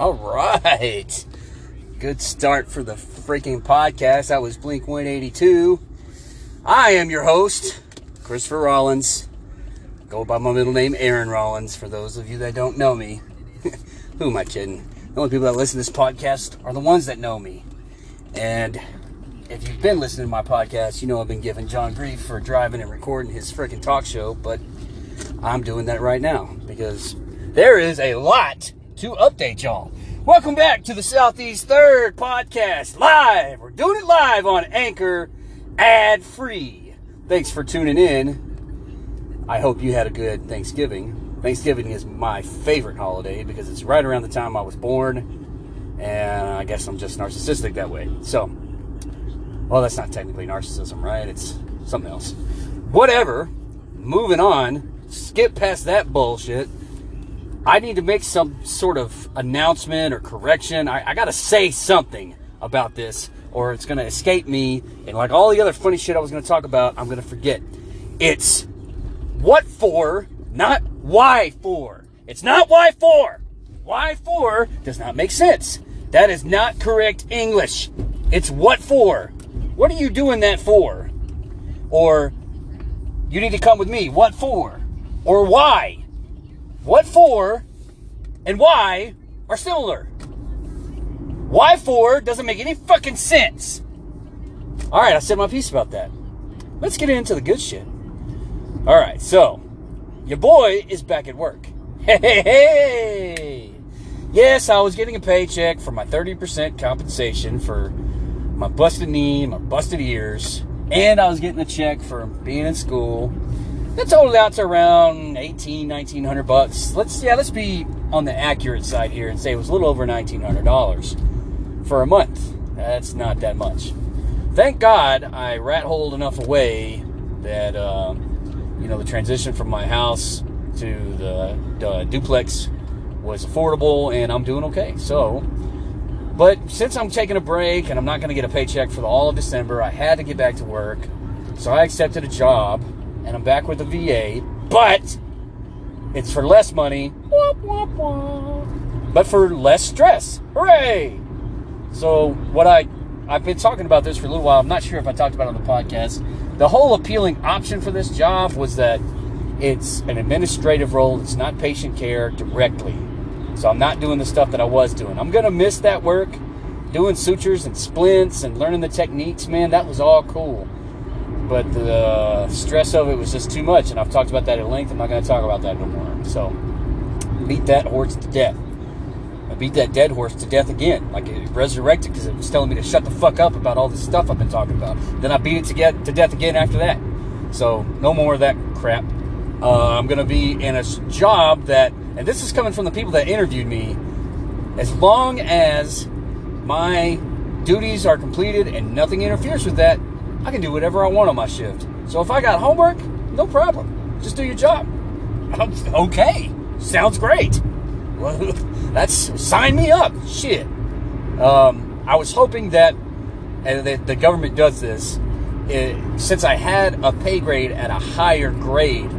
All right. Good start for the freaking podcast. That was Blink 182. I am your host, Christopher Rollins. Go by my middle name, Aaron Rollins, for those of you that don't know me. Who am I kidding? The only people that listen to this podcast are the ones that know me. And if you've been listening to my podcast, you know I've been giving John grief for driving and recording his freaking talk show, but I'm doing that right now because there is a lot to update y'all. Welcome back to the Southeast Third Podcast live. We're doing it live on Anchor, ad free. Thanks for tuning in. I hope you had a good Thanksgiving. Thanksgiving is my favorite holiday because it's right around the time I was born, and I guess I'm just narcissistic that way. So, well, that's not technically narcissism, right? It's something else. Whatever. Moving on. Skip past that bullshit. I need to make some sort of announcement or correction. I, I got to say something about this, or it's going to escape me. And like all the other funny shit I was going to talk about, I'm going to forget. It's what for, not why for. It's not why for. Why for does not make sense. That is not correct English. It's what for. What are you doing that for? Or you need to come with me. What for? Or why? What for and why are similar. Why for doesn't make any fucking sense. All right, I said my piece about that. Let's get into the good shit. All right, so your boy is back at work. Hey, hey, hey. Yes, I was getting a paycheck for my 30% compensation for my busted knee, my busted ears, and I was getting a check for being in school. That totaled out to around 18, 1900 bucks. Let's yeah, let's be on the accurate side here and say it was a little over $1900 for a month. That's not that much. Thank God I rat holed enough away that uh, you know the transition from my house to the, the duplex was affordable and I'm doing okay. So, but since I'm taking a break and I'm not going to get a paycheck for the, all of December, I had to get back to work. So I accepted a job and I'm back with the VA, but it's for less money, but for less stress. Hooray! So what I I've been talking about this for a little while. I'm not sure if I talked about it on the podcast. The whole appealing option for this job was that it's an administrative role. It's not patient care directly. So I'm not doing the stuff that I was doing. I'm gonna miss that work, doing sutures and splints and learning the techniques. Man, that was all cool but the stress of it was just too much, and I've talked about that at length. I'm not going to talk about that no more. So, beat that horse to death. I beat that dead horse to death again. Like it resurrected because it was telling me to shut the fuck up about all this stuff I've been talking about. Then I beat it to, get, to death again after that. So, no more of that crap. Uh, I'm going to be in a job that, and this is coming from the people that interviewed me, as long as my duties are completed and nothing interferes with that, I can do whatever I want on my shift. So if I got homework, no problem. Just do your job. Okay, sounds great. That's sign me up. Shit. Um, I was hoping that, and the, the government does this, it, since I had a pay grade at a higher grade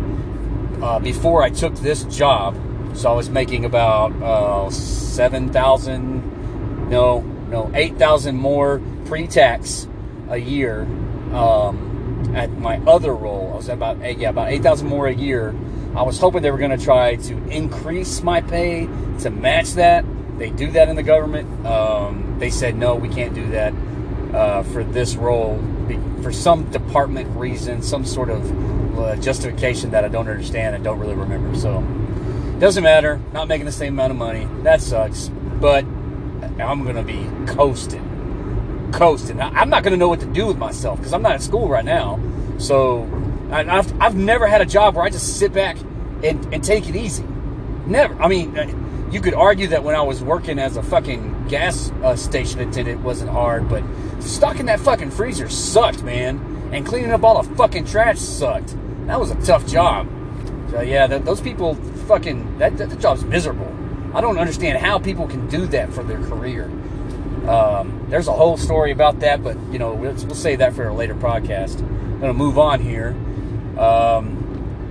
uh, before I took this job, so I was making about uh, seven thousand, no, no, eight thousand more pre-tax a year um, at my other role. I was at about yeah about eight thousand more a year. I was hoping they were going to try to increase my pay to match that. They do that in the government. Um, they said no, we can't do that uh, for this role for some department reason, some sort of uh, justification that I don't understand and don't really remember. So doesn't matter. Not making the same amount of money. That sucks. But I'm going to be coasting coasting. I'm not going to know what to do with myself because I'm not at school right now. So I've, I've never had a job where I just sit back and, and take it easy. Never. I mean, uh, you could argue that when I was working as a fucking gas uh, station attendant wasn't hard, but stocking that fucking freezer sucked, man. And cleaning up all the fucking trash sucked. That was a tough job. So yeah, those people fucking that, that, that job's miserable. I don't understand how people can do that for their career. Um, there's a whole story about that, but you know we'll, we'll save that for a later podcast. I'm to move on here. Um,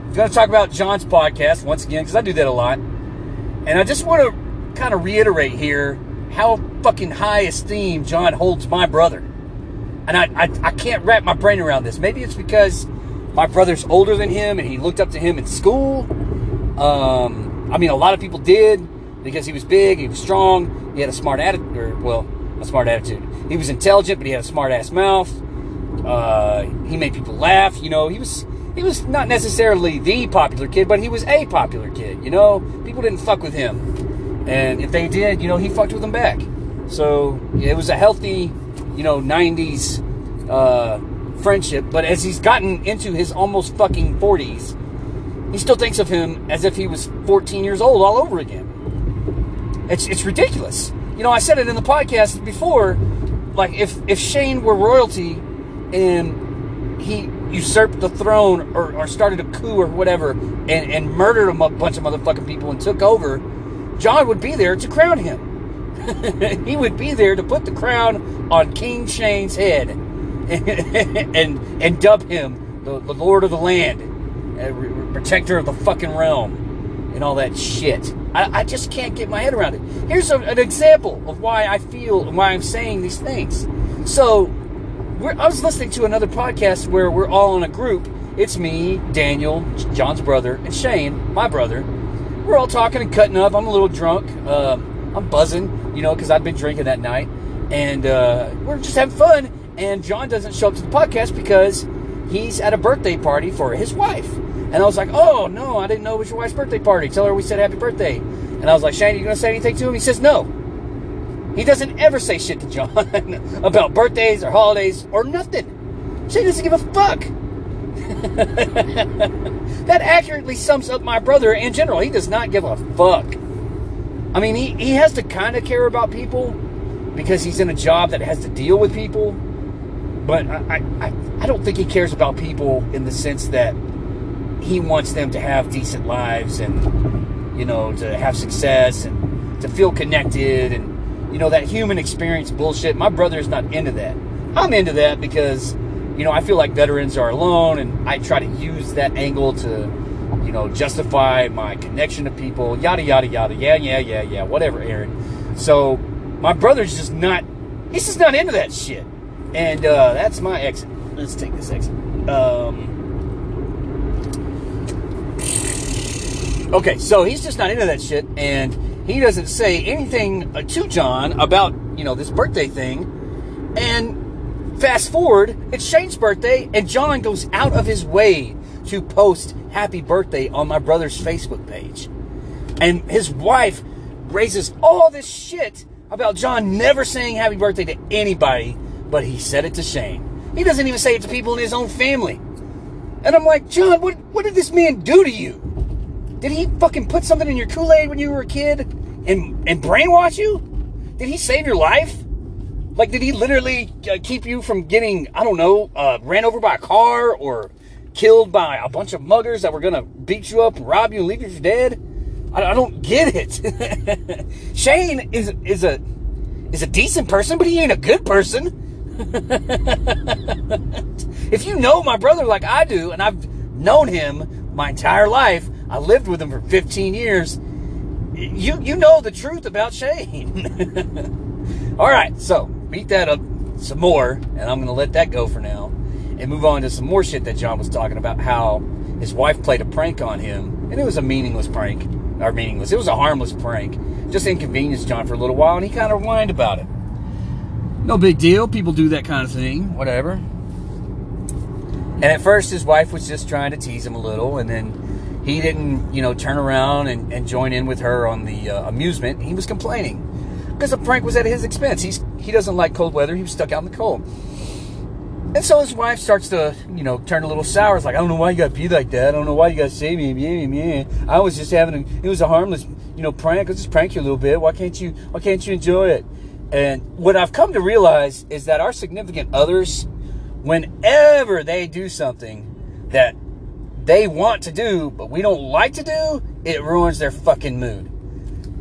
I'm to talk about John's podcast once again because I do that a lot, and I just want to kind of reiterate here how fucking high esteem John holds my brother. And I, I, I can't wrap my brain around this. Maybe it's because my brother's older than him and he looked up to him in school. Um, I mean, a lot of people did because he was big, he was strong, he had a smart attitude, well, a smart attitude. He was intelligent, but he had a smart ass mouth. Uh, he made people laugh. You know, he was he was not necessarily the popular kid, but he was a popular kid. You know, people didn't fuck with him, and if they did, you know, he fucked with them back. So it was a healthy, you know, '90s uh, friendship. But as he's gotten into his almost fucking 40s, he still thinks of him as if he was 14 years old all over again. It's it's ridiculous. You know, I said it in the podcast before. Like if if Shane were royalty and he usurped the throne or, or started a coup or whatever and, and murdered a bunch of motherfucking people and took over, John would be there to crown him. he would be there to put the crown on King Shane's head and and, and dub him the, the Lord of the Land, protector of the fucking realm, and all that shit. I, I just can't get my head around it. Here's a, an example of why I feel and why I'm saying these things. So, I was listening to another podcast where we're all in a group. It's me, Daniel, John's brother, and Shane, my brother. We're all talking and cutting up. I'm a little drunk. Uh, I'm buzzing, you know, because I've been drinking that night. And uh, we're just having fun. And John doesn't show up to the podcast because he's at a birthday party for his wife. And I was like, oh, no, I didn't know it was your wife's birthday party. Tell her we said happy birthday. And I was like, Shane, you going to say anything to him? He says, no. He doesn't ever say shit to John about birthdays or holidays or nothing. Shane doesn't give a fuck. that accurately sums up my brother in general. He does not give a fuck. I mean, he, he has to kind of care about people because he's in a job that has to deal with people. But I, I, I don't think he cares about people in the sense that he wants them to have decent lives and you know to have success and to feel connected and you know that human experience bullshit. My brother is not into that. I'm into that because you know i feel like veterans are alone and i try to use that angle to you know justify my connection to people yada yada yada. Yeah yeah yeah yeah whatever aaron. So my brother's just not he's just not into that shit. And uh, that's my exit let's take this exit um, Okay, so he's just not into that shit, and he doesn't say anything uh, to John about, you know, this birthday thing. And fast forward, it's Shane's birthday, and John goes out of his way to post happy birthday on my brother's Facebook page. And his wife raises all this shit about John never saying happy birthday to anybody, but he said it to Shane. He doesn't even say it to people in his own family. And I'm like, John, what, what did this man do to you? Did he fucking put something in your Kool Aid when you were a kid and and brainwash you? Did he save your life? Like, did he literally uh, keep you from getting, I don't know, uh, ran over by a car or killed by a bunch of muggers that were gonna beat you up and rob you and leave you for dead? I, I don't get it. Shane is is a is a decent person, but he ain't a good person. if you know my brother like I do, and I've known him my entire life, I lived with him for 15 years. You you know the truth about Shane. All right, so beat that up some more, and I'm going to let that go for now, and move on to some more shit that John was talking about. How his wife played a prank on him, and it was a meaningless prank, or meaningless. It was a harmless prank, just inconvenienced John for a little while, and he kind of whined about it. No big deal. People do that kind of thing. Whatever. And at first, his wife was just trying to tease him a little, and then he didn't, you know, turn around and, and join in with her on the uh, amusement. He was complaining because the prank was at his expense. He's he doesn't like cold weather. He was stuck out in the cold. And so his wife starts to, you know, turn a little sour. It's like, I don't know why you got to be like that. I don't know why you got to say me. Yeah, yeah. I was just having, a, it was a harmless, you know, prank. Let's just prank you a little bit. Why can't you, why can't you enjoy it? And what I've come to realize is that our significant others, whenever they do something that they want to do, but we don't like to do, it ruins their fucking mood.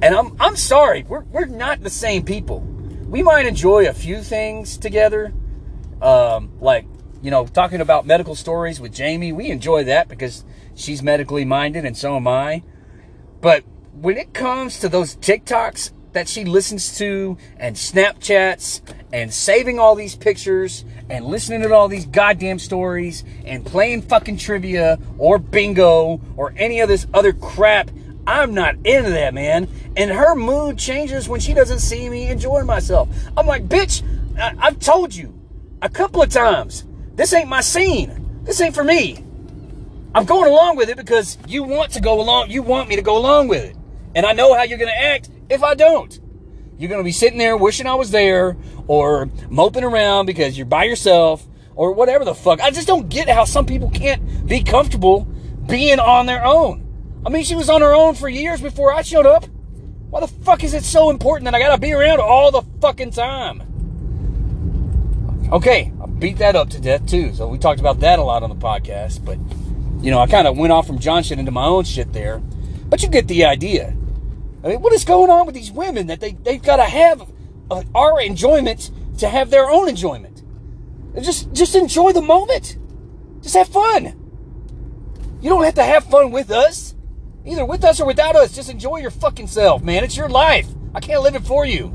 And I'm, I'm sorry, we're, we're not the same people. We might enjoy a few things together, um, like, you know, talking about medical stories with Jamie. We enjoy that because she's medically minded and so am I. But when it comes to those TikToks that she listens to and Snapchats and saving all these pictures and listening to all these goddamn stories and playing fucking trivia or bingo or any of this other crap, I'm not into that, man. And her mood changes when she doesn't see me enjoying myself. I'm like, bitch, I- I've told you a couple of times, this ain't my scene. This ain't for me. I'm going along with it because you want to go along. You want me to go along with it. And I know how you're going to act if I don't. You're going to be sitting there wishing I was there or moping around because you're by yourself or whatever the fuck. I just don't get how some people can't be comfortable being on their own. I mean, she was on her own for years before I showed up. Why the fuck is it so important that I gotta be around all the fucking time? Okay, I beat that up to death too. So we talked about that a lot on the podcast, but you know, I kind of went off from John shit into my own shit there. But you get the idea. I mean, what is going on with these women that they, they've got to have uh, our enjoyment to have their own enjoyment? Just, just enjoy the moment. Just have fun. You don't have to have fun with us. Either with us or without us. Just enjoy your fucking self, man. It's your life. I can't live it for you.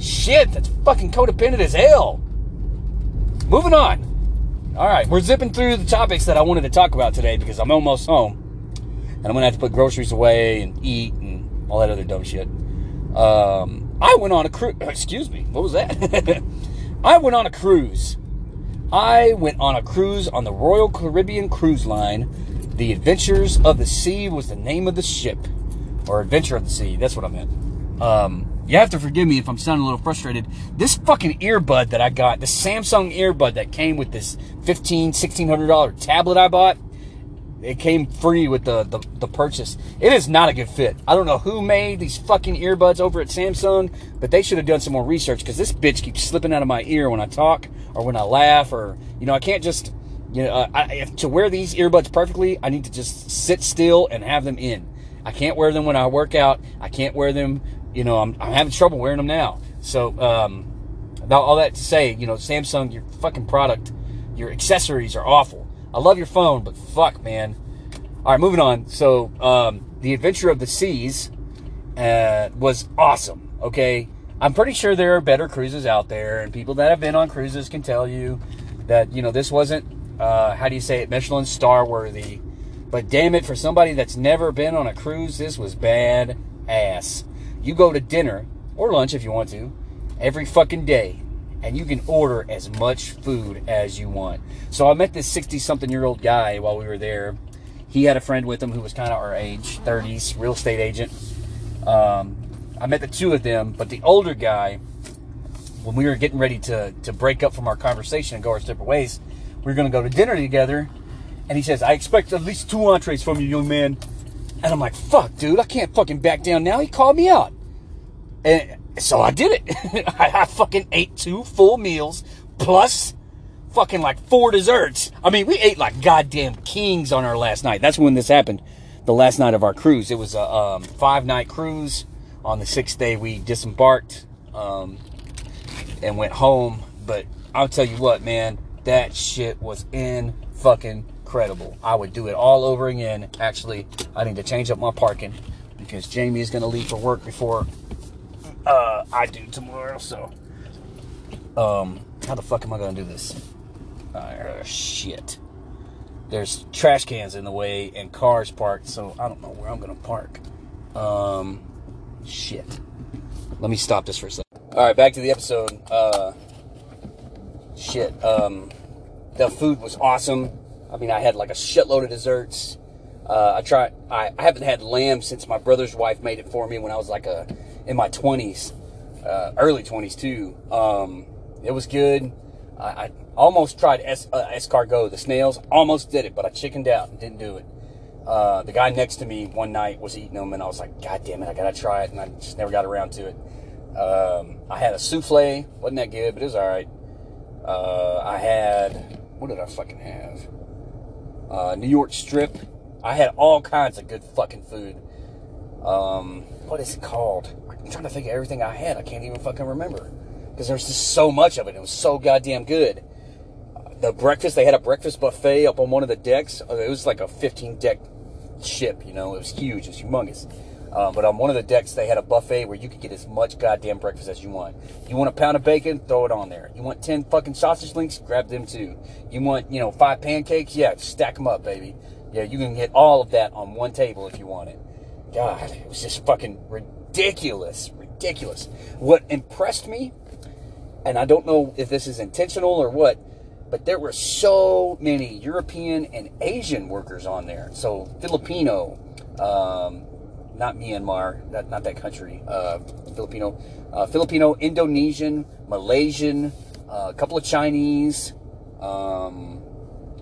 Shit, that's fucking codependent as hell. Moving on. All right, we're zipping through the topics that I wanted to talk about today because I'm almost home. And I'm going to have to put groceries away and eat and all that other dumb shit. Um, I went on a cruise. Excuse me. What was that? I went on a cruise. I went on a cruise on the Royal Caribbean Cruise Line. The Adventures of the Sea was the name of the ship. Or Adventure of the Sea. That's what I meant. Um, you have to forgive me if I'm sounding a little frustrated. This fucking earbud that I got, the Samsung earbud that came with this $1,500, $1,600 tablet I bought, it came free with the, the, the, purchase. It is not a good fit. I don't know who made these fucking earbuds over at Samsung, but they should have done some more research because this bitch keeps slipping out of my ear when I talk or when I laugh or, you know, I can't just, you know, uh, I, to wear these earbuds perfectly, I need to just sit still and have them in. I can't wear them when I work out. I can't wear them you know, I'm, I'm having trouble wearing them now. So, um, all that to say, you know, Samsung, your fucking product, your accessories are awful. I love your phone, but fuck, man. All right, moving on. So, um, the Adventure of the Seas uh, was awesome. Okay, I'm pretty sure there are better cruises out there, and people that have been on cruises can tell you that you know this wasn't uh, how do you say it, Michelin star worthy. But damn it, for somebody that's never been on a cruise, this was bad ass. You go to dinner or lunch if you want to every fucking day and you can order as much food as you want. So I met this 60 something year old guy while we were there. He had a friend with him who was kind of our age, 30s, real estate agent. Um, I met the two of them, but the older guy, when we were getting ready to, to break up from our conversation and go our separate ways, we were going to go to dinner together. And he says, I expect at least two entrees from you, young man. And I'm like, fuck, dude, I can't fucking back down now. He called me out. And so I did it. I, I fucking ate two full meals plus fucking like four desserts. I mean, we ate like goddamn kings on our last night. That's when this happened. The last night of our cruise. It was a um, five night cruise. On the sixth day, we disembarked um, and went home. But I'll tell you what, man, that shit was in fucking incredible. I would do it all over again. Actually, I need to change up my parking because Jamie is going to leave for work before uh, I do tomorrow. So, um, how the fuck am I to do this? Uh, shit. There's trash cans in the way and cars parked, so I don't know where I'm to park. Um, shit. Let me stop this for a second. All right, back to the episode. Uh, shit. Um, the food was awesome. I mean, I had like a shitload of desserts. Uh, I tried. I, I, haven't had lamb since my brother's wife made it for me when I was like a in my twenties, uh, early twenties too. Um, it was good. I, I almost tried es, uh, escargot, the snails. Almost did it, but I chickened out and didn't do it. Uh, the guy next to me one night was eating them, and I was like, God damn it, I gotta try it, and I just never got around to it. Um, I had a souffle, wasn't that good, but it was all right. Uh, I had what did I fucking have? uh, New York Strip. I had all kinds of good fucking food. Um, what is it called? I'm trying to think of everything I had. I can't even fucking remember because there's just so much of it. It was so goddamn good. The breakfast, they had a breakfast buffet up on one of the decks. Uh, it was like a 15 deck ship, you know. It was huge. It was humongous. Uh, but on one of the decks, they had a buffet where you could get as much goddamn breakfast as you want. You want a pound of bacon? Throw it on there. You want 10 fucking sausage links? Grab them too. You want, you know, five pancakes? Yeah, stack them up, baby. Yeah, you can get all of that on one table if you want it. God, it was just fucking ridiculous. Ridiculous. What impressed me, and I don't know if this is intentional or what, but there were so many European and Asian workers on there. So Filipino, um, not Myanmar, not, not that country, uh, Filipino, uh, Filipino, Indonesian, Malaysian, uh, a couple of Chinese. Um,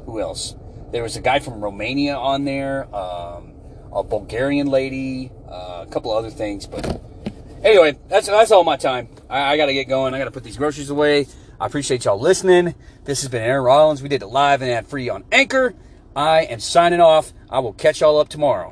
who else? There was a guy from Romania on there, um, a Bulgarian lady, uh, a couple other things. But anyway, that's that's all my time. I, I got to get going. I got to put these groceries away. I appreciate y'all listening. This has been Aaron Rollins. We did it live and ad free on Anchor. I am signing off. I will catch y'all up tomorrow.